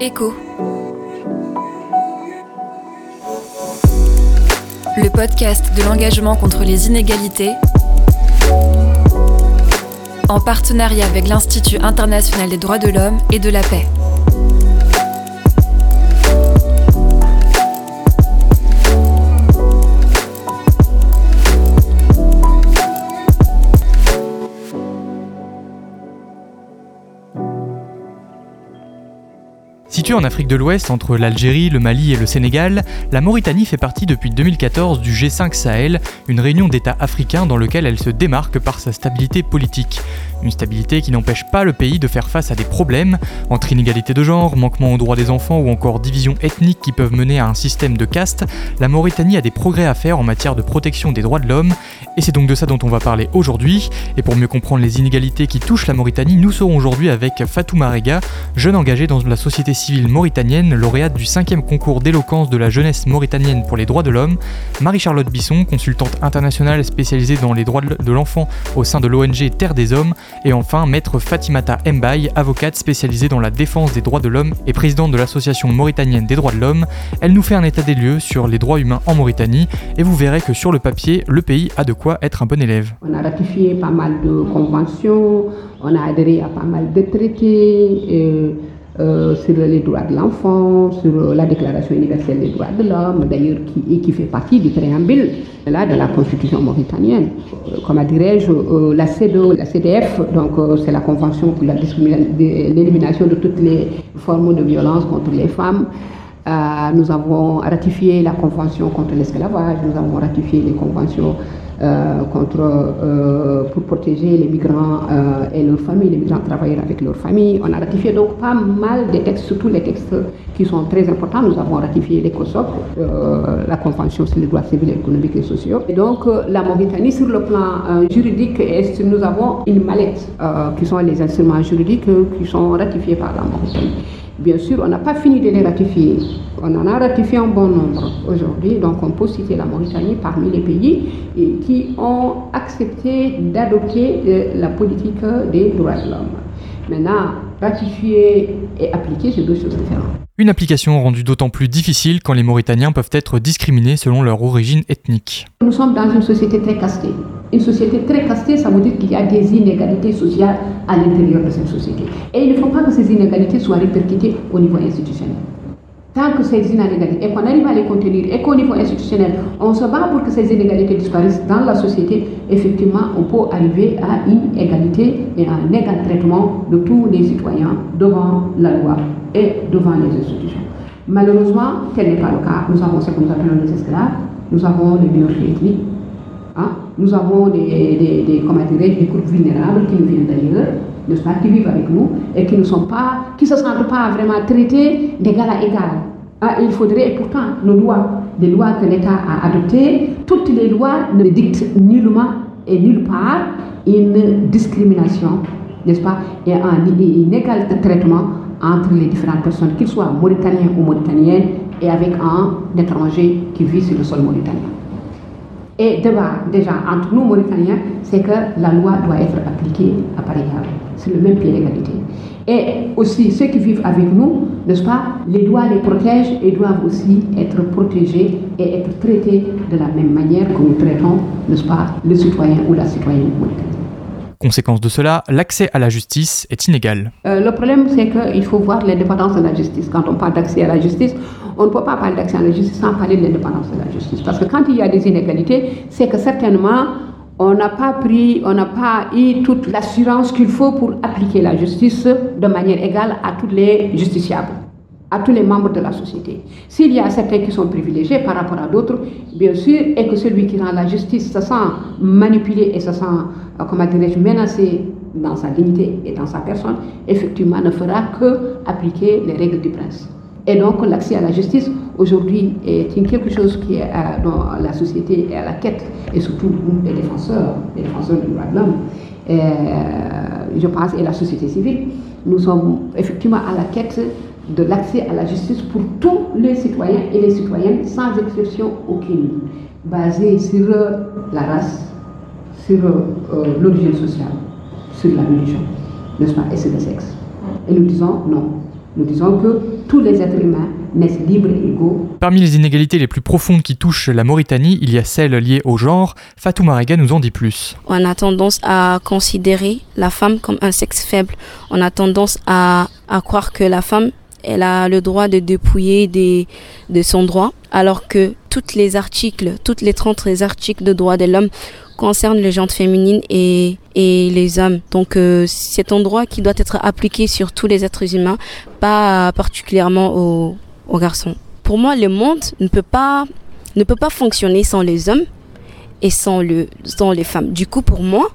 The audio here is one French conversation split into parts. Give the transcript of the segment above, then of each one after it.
Écho. Le podcast de l'engagement contre les inégalités en partenariat avec l'Institut international des droits de l'homme et de la paix. En Afrique de l'Ouest, entre l'Algérie, le Mali et le Sénégal, la Mauritanie fait partie depuis 2014 du G5 Sahel, une réunion d'États africains dans lequel elle se démarque par sa stabilité politique. Une stabilité qui n'empêche pas le pays de faire face à des problèmes, entre inégalité de genre, manquement aux droits des enfants ou encore division ethnique qui peuvent mener à un système de caste, la Mauritanie a des progrès à faire en matière de protection des droits de l'homme, et c'est donc de ça dont on va parler aujourd'hui. Et pour mieux comprendre les inégalités qui touchent la Mauritanie, nous serons aujourd'hui avec Fatou Marega, jeune engagé dans la société civile mauritanienne, lauréate du 5e concours d'éloquence de la jeunesse mauritanienne pour les droits de l'homme, Marie-Charlotte Bisson, consultante internationale spécialisée dans les droits de l'enfant au sein de l'ONG Terre des Hommes, et enfin maître Fatimata Mbaye, avocate spécialisée dans la défense des droits de l'homme et présidente de l'association mauritanienne des droits de l'homme. Elle nous fait un état des lieux sur les droits humains en Mauritanie, et vous verrez que sur le papier, le pays a de quoi être un bon élève. On a ratifié pas mal de conventions, on a adhéré à pas mal de traités. Et euh, sur les droits de l'enfant, sur la Déclaration universelle des droits de l'homme, d'ailleurs, qui, qui fait partie du préambule là, de la Constitution mauritanienne. Euh, comment dirais-je, euh, la, la CDF, donc c'est la Convention pour l'élimination de toutes les formes de violence contre les femmes. nous avons ratifié la Convention contre l'esclavage, nous avons ratifié les conventions euh, contre, euh, pour protéger les migrants euh, et leurs familles, les migrants travailleurs avec leurs familles. On a ratifié donc pas mal de textes, surtout les textes qui sont très importants. Nous avons ratifié l'ECOSOC, la Convention sur les droits civils, économiques et sociaux. Et donc la Mauritanie, sur le plan juridique, nous avons une mallette qui sont les instruments juridiques qui sont ratifiés par la Mauritanie? Bien sûr, on n'a pas fini de les ratifier. On en a ratifié un bon nombre aujourd'hui. Donc, on peut citer la Mauritanie parmi les pays qui ont accepté d'adopter euh, la politique des droits de l'homme. Maintenant, ratifier et appliquer, c'est deux choses différentes. Une application rendue d'autant plus difficile quand les Mauritaniens peuvent être discriminés selon leur origine ethnique. Nous sommes dans une société très castée. Une société très castée, ça veut dire qu'il y a des inégalités sociales à l'intérieur de cette société. Et il ne faut pas que ces inégalités soient répercutées au niveau institutionnel. Tant que ces inégalités, et qu'on arrive à les contenir, et qu'au niveau institutionnel, on se bat pour que ces inégalités disparaissent dans la société, effectivement, on peut arriver à une égalité et à un égal traitement de tous les citoyens devant la loi et devant les institutions. Malheureusement, tel n'est pas le cas. Nous avons ce que nous appelons les esclaves, nous avons les minorités ethniques, hein? nous avons des, des, des, comment des groupes vulnérables qui nous viennent d'ailleurs, qui vivent avec nous et qui ne sont pas, qui se sentent pas vraiment traités d'égal à égal. Ah, il faudrait, pourtant, nos lois, les lois que l'État a adoptées, toutes les lois ne dictent nullement et nulle part une discrimination, n'est-ce pas, et un inégal traitement entre les différentes personnes, qu'ils soient mauritaniens ou mauritaniennes, et avec un étranger qui vit sur le sol mauritanien. Et débat déjà entre nous, Mauritaniens, c'est que la loi doit être appliquée à pareil C'est le même pied d'égalité. Et aussi, ceux qui vivent avec nous, n'est-ce pas, les lois les protègent et doivent aussi être protégés et être traités de la même manière que nous traitons, n'est-ce pas, le citoyen ou la citoyenne. Conséquence de cela, l'accès à la justice est inégal. Euh, le problème, c'est qu'il faut voir l'indépendance de la justice. Quand on parle d'accès à la justice, on ne peut pas parler d'accès à la justice sans parler de l'indépendance de la justice. Parce que quand il y a des inégalités, c'est que certainement, on n'a pas pris, on n'a pas eu toute l'assurance qu'il faut pour appliquer la justice de manière égale à tous les justiciables à tous les membres de la société. S'il y a certains qui sont privilégiés par rapport à d'autres, bien sûr, et que celui qui rend la justice se sent manipulé et se sent, euh, comment dirais-je, menacé dans sa dignité et dans sa personne, effectivement ne fera que appliquer les règles du prince. Et donc l'accès à la justice aujourd'hui est quelque chose qui est euh, dans la société est à la quête, et surtout les défenseurs, les défenseurs du droit de l'homme, euh, je pense, et la société civile. Nous sommes effectivement à la quête de l'accès à la justice pour tous les citoyens et les citoyennes, sans exception aucune, basée sur la race, sur euh, l'origine sociale, sur la religion, n'est-ce pas, et sur le sexe. Et nous disons non. Nous disons que tous les êtres humains naissent libres et égaux. Parmi les inégalités les plus profondes qui touchent la Mauritanie, il y a celles liées au genre. Fatou Marega nous en dit plus. On a tendance à considérer la femme comme un sexe faible. On a tendance à, à croire que la femme elle a le droit de dépouiller des, de son droit, alors que tous les articles, toutes les 30 articles de droits de l'homme concernent les gens féminines et, et les hommes. Donc euh, c'est un droit qui doit être appliqué sur tous les êtres humains, pas particulièrement aux, aux garçons. Pour moi, le monde ne peut pas ne peut pas fonctionner sans les hommes et sans le sans les femmes. Du coup, pour moi,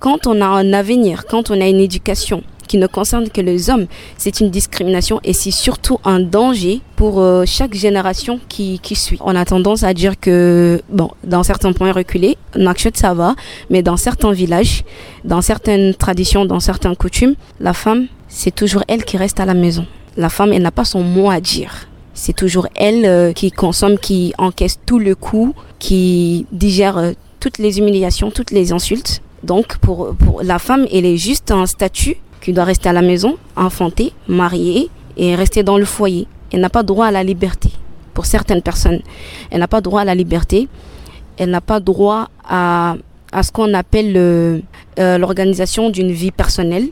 quand on a un avenir, quand on a une éducation, qui ne concerne que les hommes, c'est une discrimination et c'est surtout un danger pour euh, chaque génération qui, qui, suit. On a tendance à dire que, bon, dans certains points reculés, Nakshot ça va, mais dans certains villages, dans certaines traditions, dans certaines coutumes, la femme, c'est toujours elle qui reste à la maison. La femme, elle n'a pas son mot à dire. C'est toujours elle euh, qui consomme, qui encaisse tout le coup, qui digère euh, toutes les humiliations, toutes les insultes. Donc pour, pour la femme, elle est juste un statut qui doit rester à la maison, enfanter, marier et rester dans le foyer. Elle n'a pas droit à la liberté. Pour certaines personnes, elle n'a pas droit à la liberté. Elle n'a pas droit à, à ce qu'on appelle euh, l'organisation d'une vie personnelle.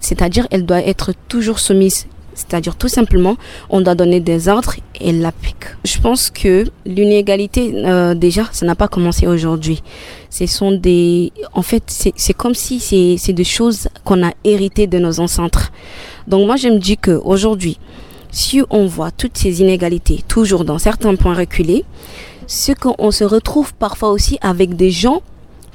C'est-à-dire, elle doit être toujours soumise c'est-à-dire tout simplement, on doit donner des ordres et l'applique. Je pense que l'inégalité, euh, déjà, ça n'a pas commencé aujourd'hui. Ce sont des, en fait, c'est comme si c'est des choses qu'on a héritées de nos ancêtres. Donc moi, je me dis que aujourd'hui, si on voit toutes ces inégalités toujours dans certains points reculés, ce qu'on se retrouve parfois aussi avec des gens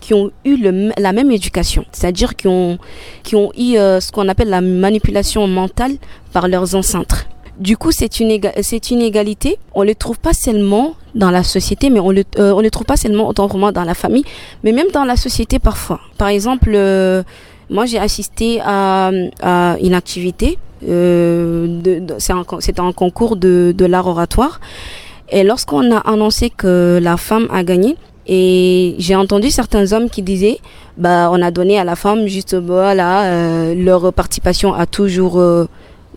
qui ont eu la même éducation, c'est-à-dire qui ont, qui ont eu euh, ce qu'on appelle la manipulation mentale par leurs ancêtres. Du coup, c'est une, égalité. On ne le trouve pas seulement dans la société, mais on le, euh, on le trouve pas seulement autant vraiment dans la famille, mais même dans la société parfois. Par exemple, euh, moi j'ai assisté à, une activité, euh, un, un, concours de, de l'art oratoire. Et lorsqu'on a annoncé que la femme a gagné, et j'ai entendu certains hommes qui disaient, bah, on a donné à la femme juste, voilà, euh, leur participation a toujours, euh,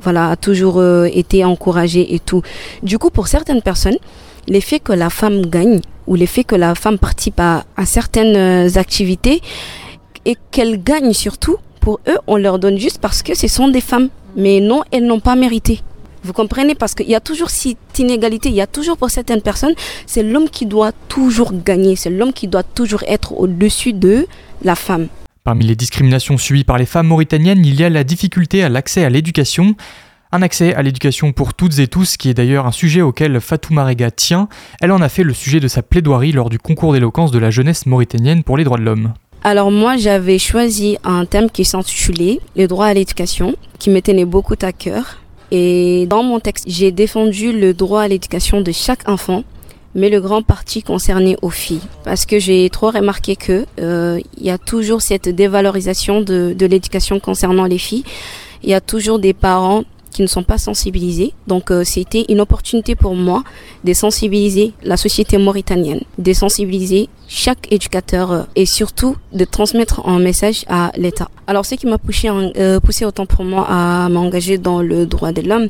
voilà, a toujours euh, été encouragée et tout. Du coup, pour certaines personnes, l'effet que la femme gagne ou l'effet que la femme participe à, à certaines activités et qu'elle gagne surtout, pour eux, on leur donne juste parce que ce sont des femmes. Mais non, elles n'ont pas mérité. Vous comprenez? Parce qu'il y a toujours cette inégalité, il y a toujours pour certaines personnes, c'est l'homme qui doit toujours gagner, c'est l'homme qui doit toujours être au-dessus de la femme. Parmi les discriminations subies par les femmes mauritaniennes, il y a la difficulté à l'accès à l'éducation. Un accès à l'éducation pour toutes et tous, qui est d'ailleurs un sujet auquel Fatou Marega tient. Elle en a fait le sujet de sa plaidoirie lors du concours d'éloquence de la jeunesse mauritanienne pour les droits de l'homme. Alors moi, j'avais choisi un thème qui s'intitulait Les droits à l'éducation, qui me tenait beaucoup à cœur. Et dans mon texte, j'ai défendu le droit à l'éducation de chaque enfant, mais le grand parti concerné aux filles. Parce que j'ai trop remarqué que euh, il y a toujours cette dévalorisation de, de l'éducation concernant les filles. Il y a toujours des parents qui ne sont pas sensibilisés. Donc euh, c'était une opportunité pour moi de sensibiliser la société mauritanienne, de sensibiliser chaque éducateur euh, et surtout de transmettre un message à l'État. Alors ce qui m'a poussé, euh, poussé autant pour moi à m'engager dans le droit de l'homme,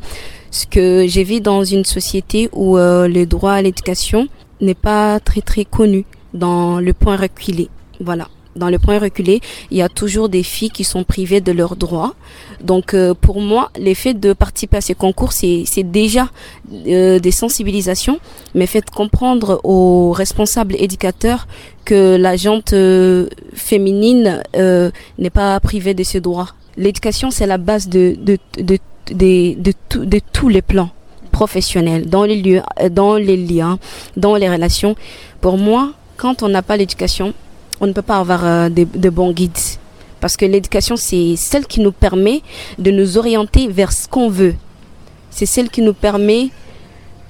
c'est que j'ai vu dans une société où le droit à l'éducation n'est pas très très connu dans le point reculé. Voilà dans le point reculé, il y a toujours des filles qui sont privées de leurs droits. Donc euh, pour moi, l'effet de participer à ces concours, c'est déjà euh, des sensibilisations, mais faites comprendre aux responsables éducateurs que la jante euh, féminine n'est pas privée de ses droits. L'éducation, c'est la base de, de, de, de, de, de tous les plans professionnels, dans les lieux, dans les liens, dans les relations. Pour moi, quand on n'a pas l'éducation, on ne peut pas avoir euh, de, bons guides. Parce que l'éducation, c'est celle qui nous permet de nous orienter vers ce qu'on veut. C'est celle qui nous permet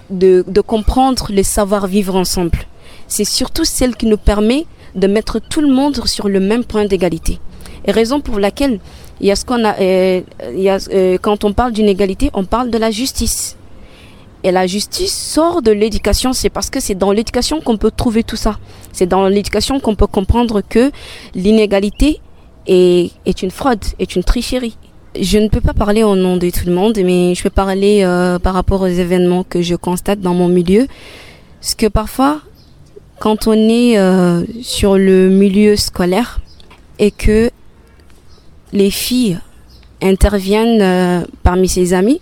de, comprendre les savoir-vivre ensemble. C'est surtout celle qui nous permet de mettre tout le monde sur le même point d'égalité. Et raison pour laquelle il y a ce qu'on a, euh, il y a, euh, quand on parle d'une égalité, on parle de la justice. Et la justice sort de l'éducation, c'est parce que c'est dans l'éducation qu'on peut trouver tout ça. C'est dans l'éducation qu'on peut comprendre que l'inégalité est, une fraude, est une tricherie. Je ne peux pas parler au nom de tout le monde, mais je peux parler euh, par rapport aux événements que je constate dans mon milieu. Parce que parfois, quand on est euh, sur le milieu scolaire et que les filles interviennent euh, parmi ses amis,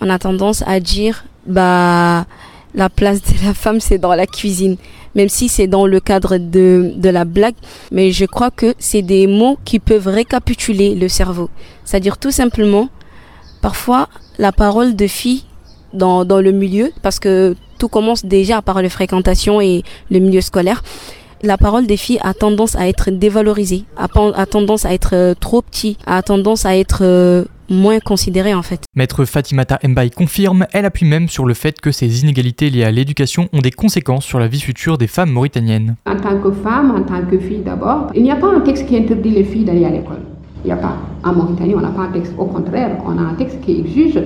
on a tendance à dire bah la place de la femme c'est dans la cuisine. Même si c'est dans le cadre de, de la blague mais je crois que c'est des mots qui peuvent récapituler le cerveau. C'est-à-dire tout simplement parfois la parole de fille dans, dans le milieu parce que tout commence déjà par les fréquentations et le milieu scolaire la parole des filles a tendance à être dévalorisée, a, tendance à être trop petit, a tendance à être euh, moins considérée en fait. Maître Fatimata Mbaye confirme, elle appuie même sur le fait que ces inégalités liées à l'éducation ont des conséquences sur la vie future des femmes mauritaniennes. En tant que femme, en tant que fille d'abord, il n'y a pas un texte qui interdit les filles d'aller à l'école. Il n'y a pas. En Mauritanie, on n'a pas un texte. Au contraire, on a un texte qui exige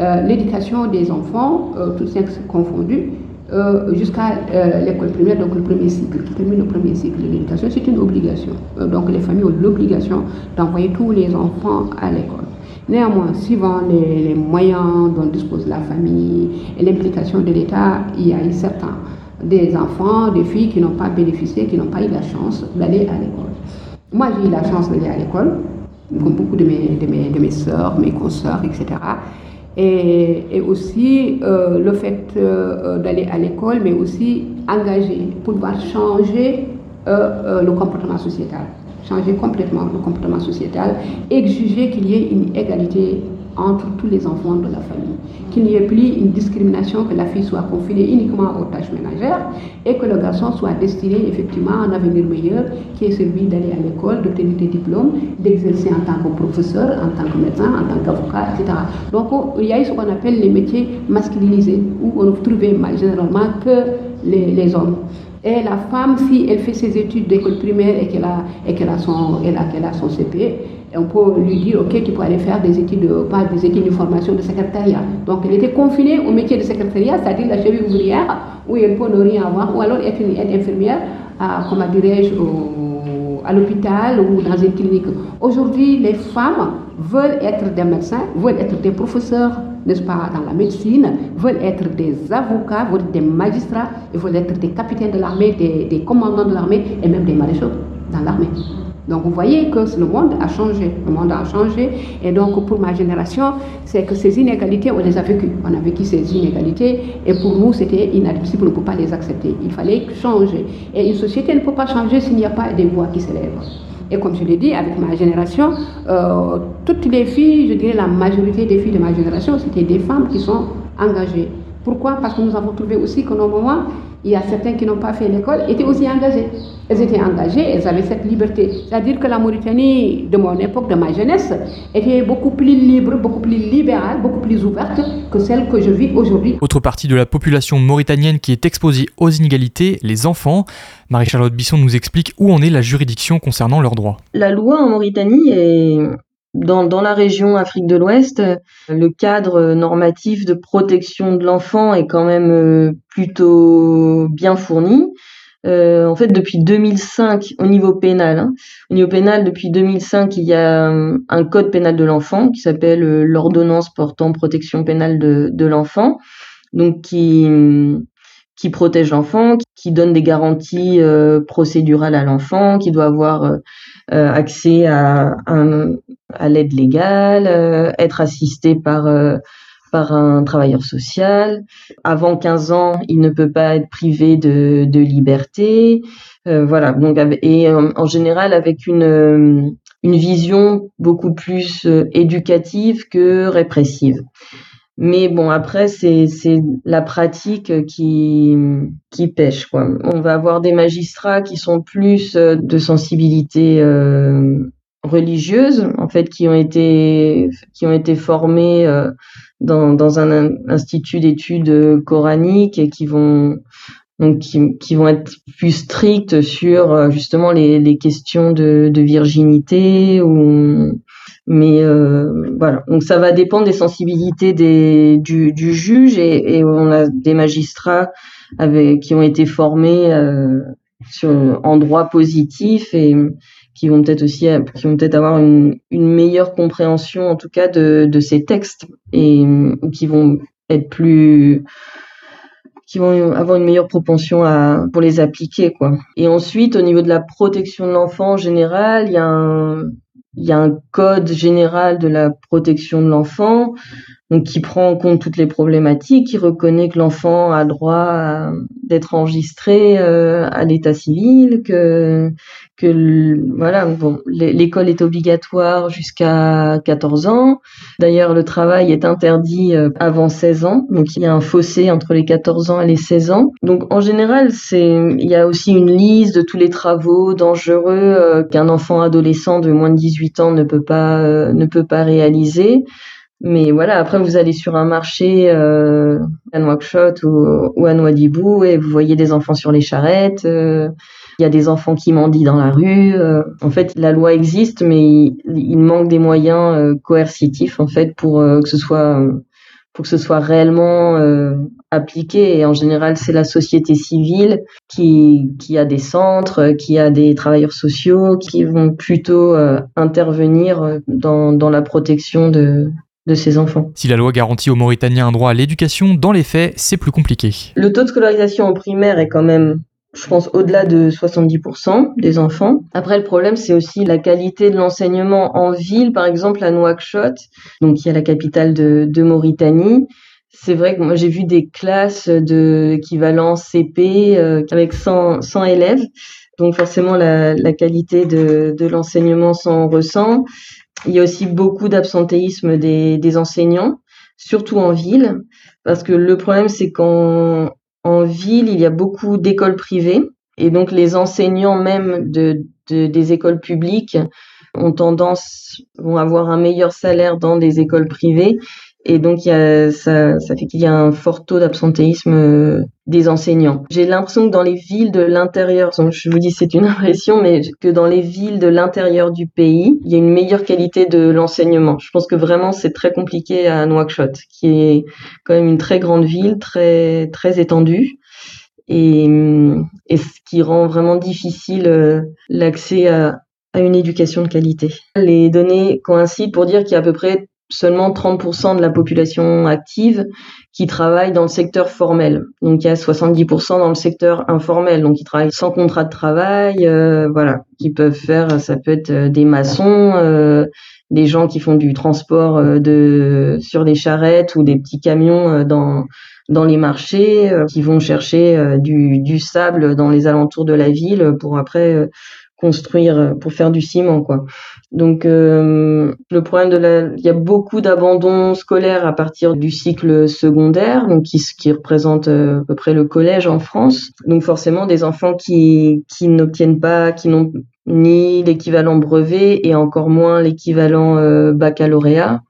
euh, l'éducation des enfants, euh, tous sexes confondus, euh, jusqu'à euh, l'école primaire, donc le premier cycle, qui termine le premier cycle de l'éducation, c'est une obligation. Euh, donc les familles ont l'obligation d'envoyer tous les enfants à l'école. Néanmoins, suivant les, moyens dont dispose la famille et l'implication de l'État, il y a certains des enfants, des filles qui n'ont pas bénéficié, qui n'ont pas eu la chance d'aller à l'école. Moi, j'ai eu la chance d'aller à l'école, comme beaucoup de mes, de mes, de soeurs, mes consoeurs, etc. Et, et, aussi euh, le fait euh, d'aller à l'école, mais aussi engagé pour pouvoir changer euh, le comportement sociétal, changer complètement le comportement sociétal, exiger qu'il y ait une égalité entre tous les enfants de la famille, qu'il n'y ait plus une discrimination, que la fille soit confinée uniquement aux tâches ménagères et que le garçon soit destiné effectivement à un avenir meilleur qui est celui d'aller à l'école, d'obtenir des diplômes, d'exercer en tant que professeur, en tant que médecin, en tant qu'avocat, etc. Donc il y a ce qu'on appelle les métiers masculinisés où on ne trouvait généralement que les hommes. Et la femme, si elle fait ses études d'école primaire et qu'elle a, et a, son, elle qu'elle a son CP, on peut lui dire, OK, tu peux aller faire des études, pas des études de formation de secrétariat. Donc, elle était confinée au métier de secrétariat, c'est-à-dire la cheville ouvrière, où elle peut ne rien avoir, ou alors être une infirmière, à, comment dirais-je, à l'hôpital ou dans une clinique. Aujourd'hui, les femmes veulent être des médecins, veulent être des professeurs, n'est-ce pas, dans la médecine, veulent être des avocats, veulent être des magistrats, veulent être des capitaines de l'armée, des, des commandants de l'armée et même des maréchaux dans l'armée. Donc vous voyez que le monde a changé, le monde a changé et donc pour ma génération, c'est que ces inégalités, on les a vécues. On a vécu ces inégalités et pour nous c'était inadmissible, on ne peut pas les accepter. Il fallait changer. Et une société ne peut pas changer s'il n'y a pas des voix qui s'élèvent. Et comme je l'ai dit, avec ma génération, euh, toutes les filles, je dirais la majorité des filles de ma génération, c'était des femmes qui sont engagées. Pourquoi? Parce que nous avons trouvé aussi que nos il y a certains qui n'ont pas fait l'école, étaient aussi engagés. Elles étaient engagées, elles avaient cette liberté. C'est-à-dire que la Mauritanie, de mon époque, de ma jeunesse, était beaucoup plus libre, beaucoup plus libérale, beaucoup plus ouverte que celle que je vis aujourd'hui. Autre partie de la population mauritanienne qui est exposée aux inégalités, les enfants. Marie-Charlotte Bisson nous explique où en est la juridiction concernant leurs droits. La loi en Mauritanie est dans, dans, la région Afrique de l'Ouest, le cadre normatif de protection de l'enfant est quand même plutôt bien fourni. Euh, en fait, depuis 2005, au niveau pénal, hein, au niveau pénal, depuis 2005, il y a un code pénal de l'enfant qui s'appelle l'ordonnance portant protection pénale de, de l'enfant, donc qui qui protège l'enfant, qui donne des garanties euh, procédurales à l'enfant, qui doit avoir euh, accès à, à l'aide légale, euh, être assisté par par un travailleur social. Avant 15 ans, il ne peut pas être privé de, de liberté. voilà. Donc et en général avec une une vision beaucoup plus éducative que répressive. Mais bon, après, c'est, la pratique qui, qui pêche, quoi. On va avoir des magistrats qui sont plus euh, de sensibilité euh, religieuse, en fait, qui ont été, qui ont été formés euh, dans, dans un institut d'études coraniques et qui vont, donc qui, qui, vont être plus stricts sur euh, justement les, les questions de, de virginité ou mais euh, voilà, donc ça va dépendre des sensibilités des, du, du juge et, et, on a des magistrats avec, qui ont été formés euh, sur, en droit positif et qui vont peut-être aussi qui vont peut-être avoir une, une, meilleure compréhension en tout cas de, de ces textes et qui vont être plus qui vont avoir une meilleure propension à pour les appliquer quoi. Et ensuite au niveau de la protection de l'enfant en général, il y a un il y a un code général de la protection de l'enfant donc qui prend en compte toutes les problématiques, qui reconnaît que l'enfant a droit d'être enregistré euh, à l'état civil, que que voilà, bon, l'école est obligatoire jusqu'à 14 ans. D'ailleurs, le travail est interdit euh, avant 16 ans, donc il y a un fossé entre les 14 ans et les 16 ans. Donc en général, c'est il y a aussi une liste de tous les travaux dangereux euh, qu'un enfant adolescent de moins de 18 ans ne peut pas ne peut pas réaliser. Mais voilà, après vous allez sur un marché euh, à Nouakchott ou, ou à Nouadhibou et vous voyez des enfants sur les charrettes. Euh, il y a des enfants qui mendient dans la rue. Euh. en fait, la loi existe, mais il, manque des moyens euh, coercitifs en fait pour que ce soit pour que ce soit réellement appliqué. Et en général, c'est la société civile qui, qui a des centres, qui a des travailleurs sociaux, qui vont plutôt intervenir dans, dans la protection de, de ces enfants. Si la loi garantit aux Mauritaniens un droit à l'éducation, dans les faits, c'est plus compliqué. Le taux de scolarisation en primaire est quand même je pense au-delà de 70% des enfants. Après, le problème, c'est aussi la qualité de l'enseignement en ville, par exemple à Nouakchott, donc qui est la capitale de, de Mauritanie. C'est vrai que moi j'ai vu des classes de équivalent CP euh, avec 100, 100 élèves, donc forcément la, la qualité de, de l'enseignement s'en ressent. Il y a aussi beaucoup d'absentéisme des, des, enseignants, surtout en ville, parce que le problème, c'est qu'en en ville, il y a beaucoup d'écoles privées, et donc les enseignants même de, de, des écoles publiques ont tendance, vont avoir un meilleur salaire dans des écoles privées, et donc, il y a, ça, ça fait qu'il y a un fort taux d'absentéisme euh, des enseignants. J'ai l'impression que dans les villes de l'intérieur, je vous dis c'est une impression, mais que dans les villes de l'intérieur du pays, il y a une meilleure qualité de l'enseignement. Je pense que vraiment c'est très compliqué à Nouakchott, qui est quand même une très grande ville, très très étendue. Et, et ce qui rend vraiment difficile euh, l'accès à une éducation de qualité. Les données coïncident pour dire qu'il y a à peu près seulement 30% de la population active qui travaille dans le secteur formel. Donc il y a 70% dans le secteur informel, donc ils travaillent sans contrat de travail, euh, voilà, qui peuvent faire, ça peut être euh, des maçons, euh, des gens qui font du transport de sur des charrettes ou des petits camions dans dans les marchés, qui vont chercher du, du sable dans les alentours de la ville pour après construire euh, pour faire du ciment quoi. Donc euh, le problème de la il y a beaucoup d'abandon scolaire à partir du cycle secondaire donc qui qui représente euh, à peu près le collège en France. Donc forcément des enfants qui qui n'obtiennent pas qui n'ont ni l'équivalent brevet et encore moins l'équivalent baccalauréat.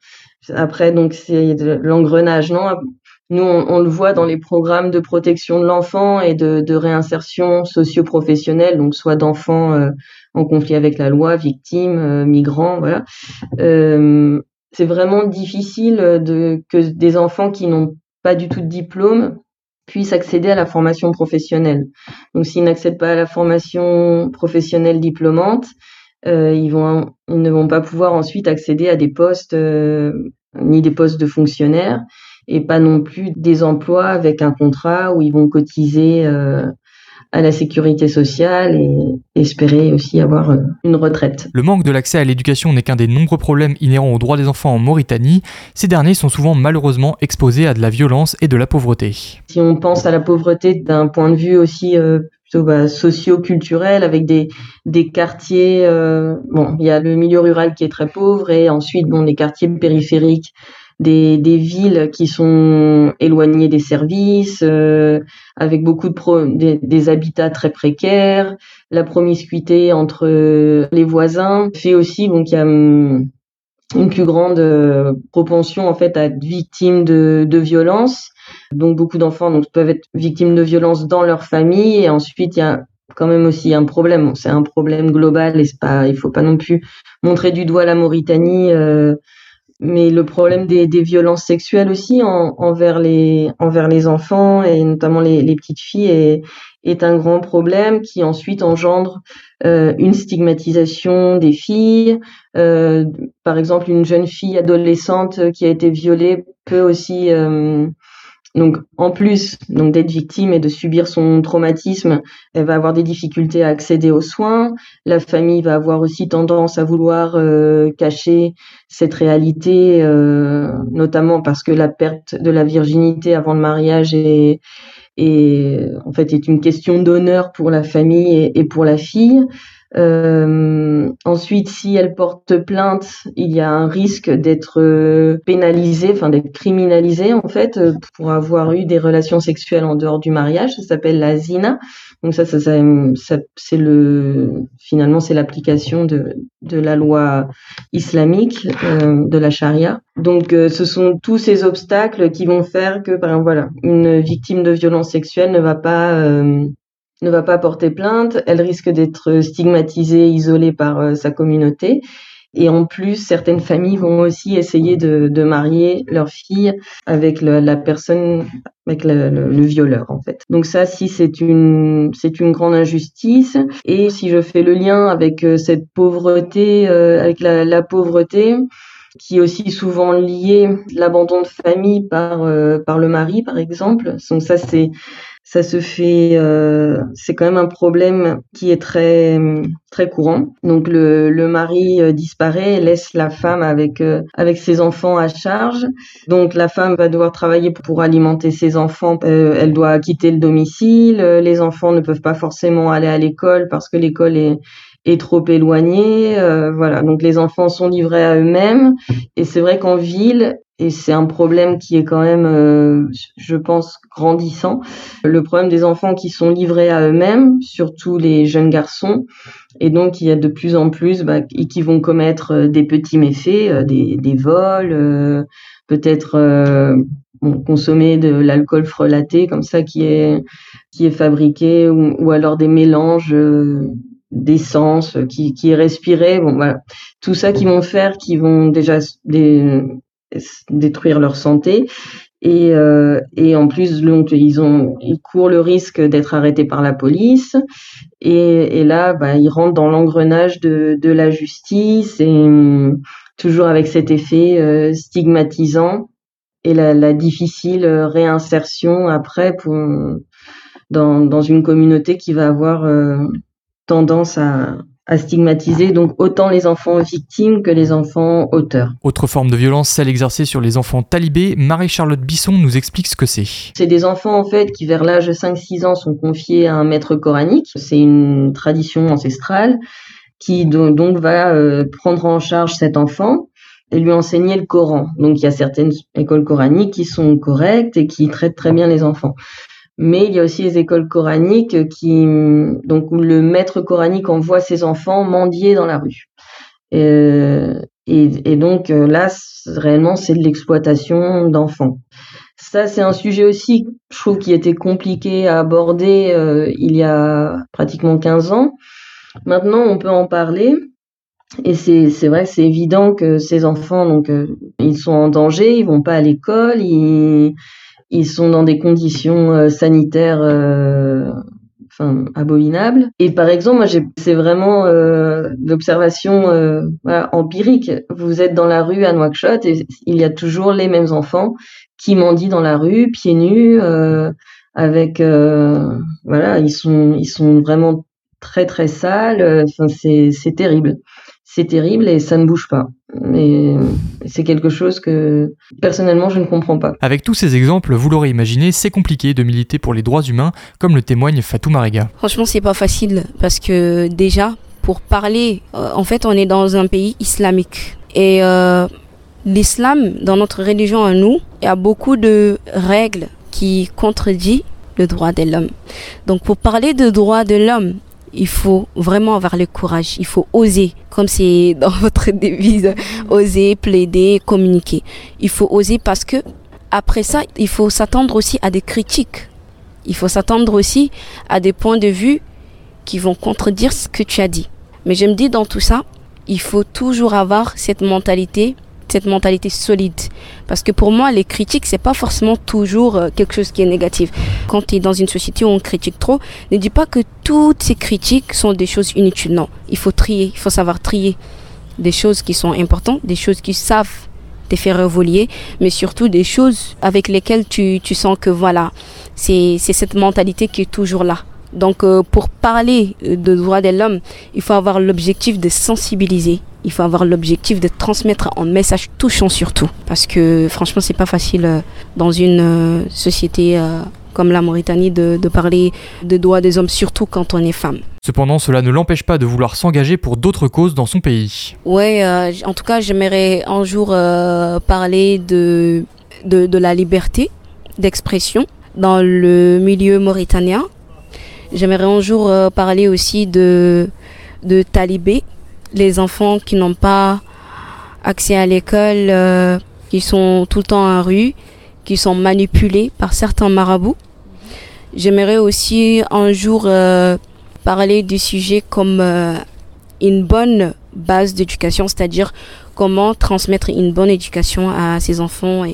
Après donc c'est l'engrenage non? Nous, on, le voit dans les programmes de protection de l'enfant et de, réinsertion socio-professionnelle, donc soit d'enfants euh, en conflit avec la loi, victimes, euh, migrants, voilà. Euh, c'est vraiment difficile que des enfants qui n'ont pas du tout de diplôme puissent accéder à la formation professionnelle. Donc, s'ils n'accèdent pas à la formation professionnelle diplômante, ils, vont, ils ne vont pas pouvoir ensuite accéder à des postes, ni des postes de fonctionnaires et pas non plus des emplois avec un contrat où ils vont cotiser euh, à la sécurité sociale et espérer aussi avoir euh, une retraite. Le manque de l'accès à l'éducation n'est qu'un des nombreux problèmes inhérents aux droits des enfants en Mauritanie. Ces derniers sont souvent malheureusement exposés à de la violence et de la pauvreté. Si on pense à la pauvreté d'un point de vue aussi euh, plutôt bah, socio-culturel avec des, des quartiers, euh, bon, il y a le milieu rural qui est très pauvre et ensuite bon, les quartiers périphériques des, des villes qui sont éloignées des services, euh, avec beaucoup de pro des, des, habitats très précaires, la promiscuité entre les voisins fait aussi donc il y a hum, une plus grande euh, propension en fait à être victime de, de violences. Donc beaucoup d'enfants donc peuvent être victimes de violences dans leur famille et ensuite il y a quand même aussi un problème. C'est un problème global et pas, il faut pas non plus montrer du doigt la Mauritanie. Euh, Mais le problème des, violences sexuelles aussi envers les envers les enfants et notamment les, les petites filles est, est un grand problème qui ensuite engendre euh, une stigmatisation des filles. Euh, par exemple, une jeune fille adolescente qui a été violée peut aussi euh, donc, en plus donc d'être victime et de subir son traumatisme, elle va avoir des difficultés à accéder aux soins. La famille va avoir aussi tendance à vouloir euh, cacher cette réalité, euh, notamment parce que la perte de la virginité avant le mariage est, est en fait est une question d'honneur pour la famille et pour la fille. Euh, ensuite, si elle porte plainte, il y a un risque d'être euh, pénalisée, enfin d'être criminalisée en fait, euh, pour avoir eu des relations sexuelles en dehors du mariage. Ça s'appelle la zina. Donc ça, ça, ça, c'est le finalement c'est l'application de, de la loi islamique euh, de la charia. Donc ce sont tous ces obstacles qui vont faire que par exemple voilà une victime de violence sexuelle ne va pas ne va pas porter plainte, elle risque d'être stigmatisée, isolée par euh, sa communauté. Et en plus, certaines familles vont aussi essayer de, de marier leur fille avec le, la personne, avec le, le, violeur en fait. Donc ça, si c'est une, c'est une grande injustice. Et si je fais le lien avec euh, cette pauvreté, euh, avec la, la, pauvreté, qui est aussi souvent liée l'abandon de famille par par le mari, par exemple. Donc ça, c'est ça se fait, euh, c'est quand même un problème qui est très très courant. Donc le, le mari euh, disparaît, laisse la femme avec euh, avec ses enfants à charge. Donc la femme va devoir travailler pour alimenter ses enfants. elle doit quitter le domicile. Les enfants ne peuvent pas forcément aller à l'école parce que l'école est est trop éloignée. voilà, donc les enfants sont livrés à eux-mêmes. Et c'est vrai qu'en ville, et c'est un problème qui est quand même, euh, je pense, grandissant. Le problème des enfants qui sont livrés à eux-mêmes, surtout les jeunes garçons, et donc il y a de plus en plus bah, qui vont commettre euh, des petits méfaits, euh, des, des vols, peut-être consommer de l'alcool frelaté comme ça qui est qui est fabriqué, ou, ou alors des mélanges d'essence qui, qui est. Bon voilà, tout ça qui vont faire, qui vont déjà détruire leur santé. Et, euh, et en plus, donc, ils, ont, ils courent le risque d'être arrêtés par la police. Et, et là, bah, ils rentrent dans l'engrenage de, de la justice, et hum, toujours avec cet effet euh, stigmatisant et la, la, difficile réinsertion après pour, dans, dans une communauté qui va avoir euh, tendance à, à stigmatiser donc autant les enfants victimes que les enfants auteurs. Autre forme de violence, celle exercée sur les enfants talibés, Marie-Charlotte Bisson nous explique ce que c'est. C'est des enfants en fait qui vers l'âge de 5-6 ans sont confiés à un maître coranique. C'est une tradition ancestrale qui donc va euh, prendre en charge cet enfant et lui enseigner le Coran. Donc il y a certaines écoles coraniques qui sont correctes et qui traitent très bien les enfants mais il y a aussi les écoles coraniques qui, donc où le maître coranique envoie ses enfants mendier dans la rue. Euh, et, et, donc euh, là, réellement, c'est de l'exploitation d'enfants. Ça, c'est un sujet aussi, je trouve, qui était compliqué à aborder euh, il y a pratiquement 15 ans. Maintenant, on peut en parler. Et c'est, vrai, c'est évident que ces enfants, donc, euh, ils sont en danger, ils vont pas à l'école, ils, ils sont dans des conditions euh, sanitaires euh, enfin abominables. Et par exemple, moi, c'est vraiment euh, l'observation euh, voilà, empirique. Vous êtes dans la rue à Nouakchott et il y a toujours les mêmes enfants qui mendient dans la rue, pieds nus, euh, avec voilà, ils sont ils sont vraiment très très sales. Enfin, c'est c'est terrible c'est terrible et ça ne bouge pas. Et c'est quelque chose que personnellement je ne comprends pas. Avec tous ces exemples, vous l'aurez imaginé, c'est compliqué de militer pour les droits humains, comme le témoigne Fatou Marega. Franchement, c'est pas facile parce que déjà, pour parler, euh, en fait, on est dans un pays islamique et euh, l'islam, dans notre religion à nous, il y a beaucoup de règles qui contredisent le droit de l'homme. Donc, pour parler de droit de l'homme il faut vraiment avoir le courage, il faut oser, comme c'est dans votre devise, oser, plaider, communiquer. Il faut oser parce que après ça, il faut s'attendre aussi à des critiques. Il faut s'attendre aussi à des points de vue qui vont contredire ce que tu as dit. Mais je me dis dans tout ça, il faut toujours avoir cette mentalité cette mentalité solide. Parce que pour moi, les critiques, c'est pas forcément toujours euh, quelque chose qui est négatif. Quand tu es dans une société où on critique trop, ne dis pas que toutes ces critiques sont des choses inutiles. Non, il faut trier, il faut savoir trier des choses qui sont importantes, des choses qui savent te faire évoluer, mais surtout des choses avec lesquelles tu, tu sens que voilà, c'est cette mentalité qui est toujours là. Donc euh, pour parler de droits de l'homme, il faut avoir l'objectif de sensibiliser, il faut avoir l'objectif de transmettre un message touchant surtout. Parce que franchement, c'est pas facile euh, dans une euh, société comme la Mauritanie de, parler de droits des hommes, surtout quand on est femme. Cependant, cela ne l'empêche pas de vouloir s'engager pour d'autres causes dans son pays. Ouais, en tout cas, j'aimerais un jour parler de, de, de la liberté d'expression dans le milieu mauritanien J'aimerais un jour euh, parler aussi de, de talibés, les enfants qui n'ont pas accès à l'école, euh, qui sont tout le temps en rue, qui sont manipulés par certains marabouts. J'aimerais aussi un jour euh, parler du sujet comme une bonne base d'éducation, c'est-à-dire comment transmettre une bonne éducation à ses enfants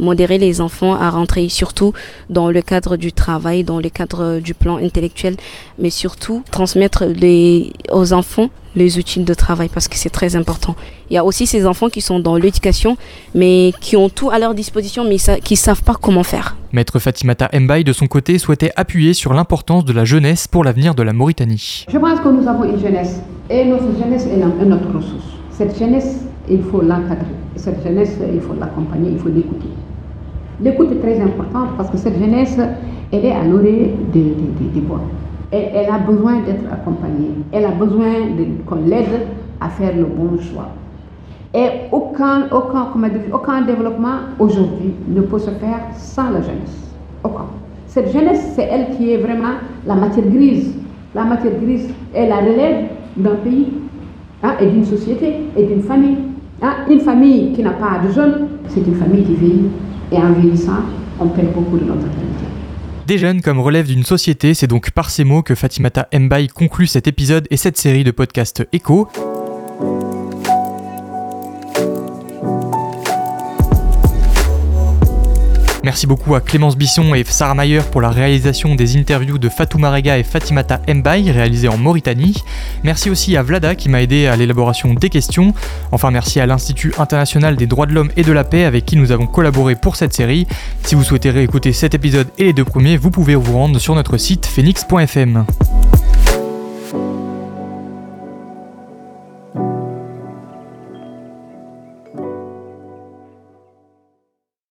modérer les enfants à rentrer surtout dans le cadre du travail, dans le cadre du plan intellectuel, mais surtout transmettre les, aux enfants les outils de travail parce que c'est très important. Il y a aussi ces enfants qui sont dans l'éducation mais qui ont tout à leur disposition mais qui ne savent pas comment faire. Maître Fatimata Mbaye de son côté souhaitait appuyer sur l'importance de la jeunesse pour l'avenir de la Mauritanie. Je pense que nous avons une jeunesse et notre jeunesse est notre ressource. Cette jeunesse, il faut l'encadrer. Cette jeunesse, il faut l'accompagner, il faut l'écouter. L'écoute est très importante parce que cette jeunesse, elle est à l'orée des, des, bois. Elle, a besoin d'être accompagnée. Elle a besoin qu'on l'aide à faire le bon choix. Et aucun, aucun, aucun développement aujourd'hui ne peut se faire sans la jeunesse. Aucun. Cette jeunesse, c'est elle qui est vraiment la matière grise. La matière grise est la relève d'un pays hein, et d'une société et d'une famille. Hein. Une famille qui n'a pas de jeunes, c'est une famille qui vit et en vieillissant, on perd beaucoup de notre. Des jeunes comme relève d'une société, c'est donc par ces mots que Fatimata Mbaye conclut cet épisode et cette série de podcasts Echo. Merci beaucoup à Clémence Bisson et Sarah Mayer pour la réalisation des interviews de Fatou Marega et Fatimata Mbaye réalisées en Mauritanie. Merci aussi à Vlada qui m'a aidé à l'élaboration des questions. Enfin merci à l'Institut international des droits de l'homme et de la paix avec qui nous avons collaboré pour cette série. Si vous souhaitez réécouter cet épisode et les deux premiers, vous pouvez vous rendre sur notre site phoenix.fm.